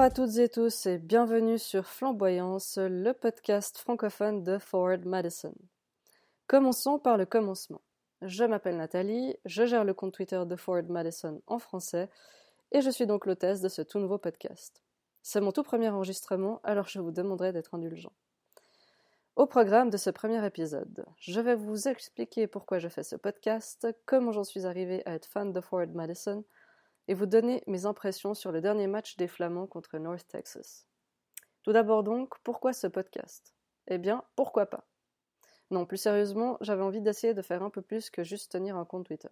Bonjour à toutes et tous et bienvenue sur Flamboyance, le podcast francophone de Forward Madison. Commençons par le commencement. Je m'appelle Nathalie, je gère le compte Twitter de Forward Madison en français et je suis donc l'hôtesse de ce tout nouveau podcast. C'est mon tout premier enregistrement, alors je vous demanderai d'être indulgent. Au programme de ce premier épisode, je vais vous expliquer pourquoi je fais ce podcast, comment j'en suis arrivé à être fan de Forward Madison, et vous donner mes impressions sur le dernier match des Flamands contre North Texas. Tout d'abord donc, pourquoi ce podcast? Eh bien, pourquoi pas? Non, plus sérieusement, j'avais envie d'essayer de faire un peu plus que juste tenir un compte Twitter.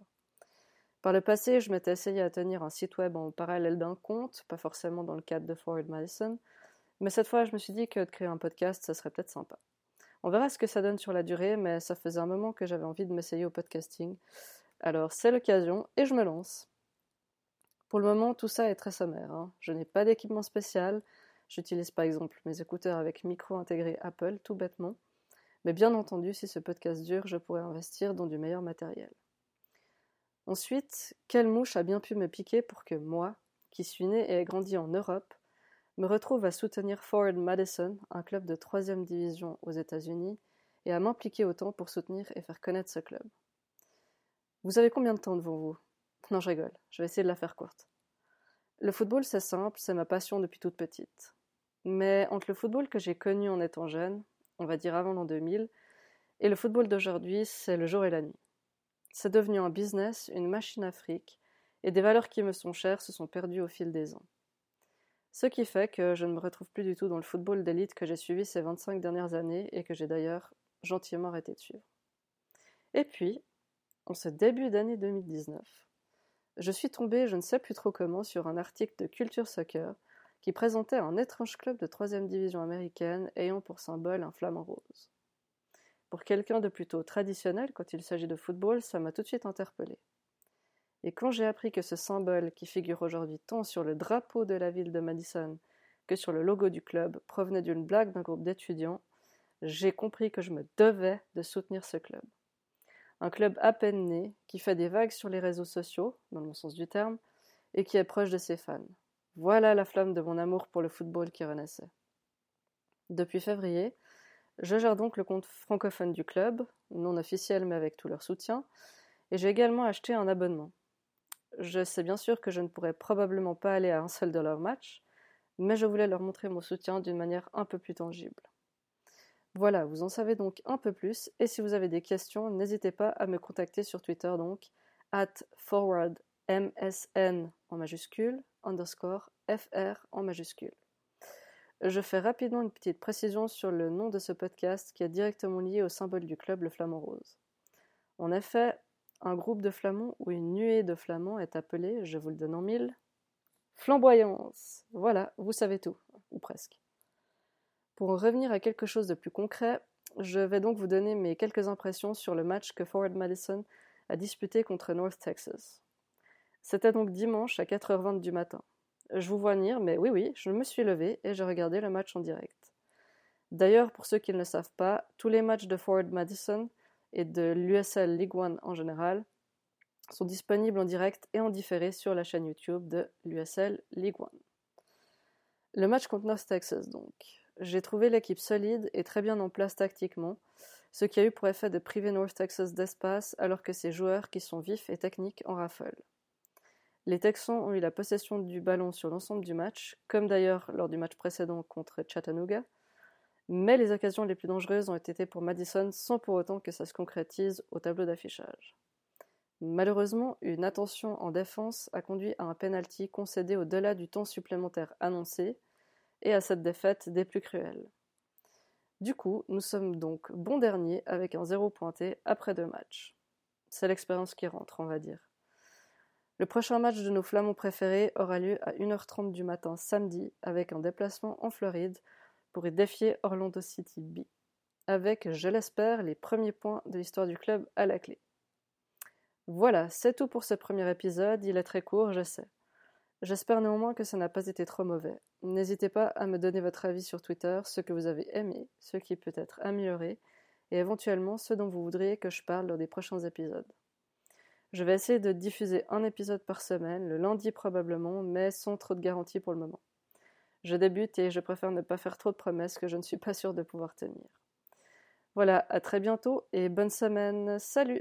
Par le passé, je m'étais essayé à tenir un site web en parallèle d'un compte, pas forcément dans le cadre de Forward Madison, mais cette fois je me suis dit que de créer un podcast, ça serait peut-être sympa. On verra ce que ça donne sur la durée, mais ça faisait un moment que j'avais envie de m'essayer au podcasting. Alors c'est l'occasion et je me lance. Pour le moment, tout ça est très sommaire. Hein. Je n'ai pas d'équipement spécial. J'utilise par exemple mes écouteurs avec micro intégré Apple, tout bêtement. Mais bien entendu, si ce podcast dure, je pourrais investir dans du meilleur matériel. Ensuite, quelle mouche a bien pu me piquer pour que moi, qui suis né et ai grandi en Europe, me retrouve à soutenir Forward Madison, un club de troisième division aux États-Unis, et à m'impliquer autant pour soutenir et faire connaître ce club? Vous avez combien de temps devant vous? Non, je rigole. Je vais essayer de la faire courte. Le football, c'est simple, c'est ma passion depuis toute petite. Mais entre le football que j'ai connu en étant jeune, on va dire avant l'an 2000, et le football d'aujourd'hui, c'est le jour et la nuit. C'est devenu un business, une machine à fric, et des valeurs qui me sont chères se sont perdues au fil des ans. Ce qui fait que je ne me retrouve plus du tout dans le football d'élite que j'ai suivi ces 25 dernières années et que j'ai d'ailleurs gentiment arrêté de suivre. Et puis, en ce début d'année 2019, je suis tombé, je ne sais plus trop comment, sur un article de Culture Soccer qui présentait un étrange club de troisième division américaine ayant pour symbole un flamant rose. Pour quelqu'un de plutôt traditionnel quand il s'agit de football, ça m'a tout de suite interpellé. Et quand j'ai appris que ce symbole, qui figure aujourd'hui tant sur le drapeau de la ville de Madison que sur le logo du club, provenait d'une blague d'un groupe d'étudiants, j'ai compris que je me devais de soutenir ce club un club à peine né, qui fait des vagues sur les réseaux sociaux, dans le bon sens du terme, et qui est proche de ses fans. Voilà la flamme de mon amour pour le football qui renaissait. Depuis février, je gère donc le compte francophone du club, non officiel mais avec tout leur soutien, et j'ai également acheté un abonnement. Je sais bien sûr que je ne pourrais probablement pas aller à un seul de leurs matchs, mais je voulais leur montrer mon soutien d'une manière un peu plus tangible. Voilà, vous en savez donc un peu plus, et si vous avez des questions, n'hésitez pas à me contacter sur Twitter donc, at forwardmsn en majuscule, underscore fr en majuscule. Je fais rapidement une petite précision sur le nom de ce podcast qui est directement lié au symbole du club, le flamant rose. En effet, un groupe de flamands ou une nuée de flamands est appelé, je vous le donne en mille, flamboyance. Voilà, vous savez tout, ou presque. Pour en revenir à quelque chose de plus concret, je vais donc vous donner mes quelques impressions sur le match que Forward Madison a disputé contre North Texas. C'était donc dimanche à 4h20 du matin. Je vous vois venir, mais oui, oui, je me suis levé et j'ai regardé le match en direct. D'ailleurs, pour ceux qui ne le savent pas, tous les matchs de Forward Madison et de l'USL League One en général sont disponibles en direct et en différé sur la chaîne YouTube de l'USL League One. Le match contre North Texas, donc. J'ai trouvé l'équipe solide et très bien en place tactiquement, ce qui a eu pour effet de priver North Texas d'espace alors que ses joueurs, qui sont vifs et techniques, en raffolent. Les Texans ont eu la possession du ballon sur l'ensemble du match, comme d'ailleurs lors du match précédent contre Chattanooga, mais les occasions les plus dangereuses ont été pour Madison sans pour autant que ça se concrétise au tableau d'affichage. Malheureusement, une attention en défense a conduit à un penalty concédé au-delà du temps supplémentaire annoncé, et à cette défaite des plus cruelles. Du coup, nous sommes donc bons derniers avec un zéro pointé après deux matchs. C'est l'expérience qui rentre, on va dire. Le prochain match de nos flamands préférés aura lieu à 1h30 du matin samedi avec un déplacement en Floride pour y défier Orlando City B, avec, je l'espère, les premiers points de l'histoire du club à la clé. Voilà, c'est tout pour ce premier épisode, il est très court, je sais. J'espère néanmoins que ça n'a pas été trop mauvais. N'hésitez pas à me donner votre avis sur Twitter, ce que vous avez aimé, ce qui peut être amélioré, et éventuellement ce dont vous voudriez que je parle lors des prochains épisodes. Je vais essayer de diffuser un épisode par semaine, le lundi probablement, mais sans trop de garanties pour le moment. Je débute et je préfère ne pas faire trop de promesses que je ne suis pas sûre de pouvoir tenir. Voilà, à très bientôt et bonne semaine. Salut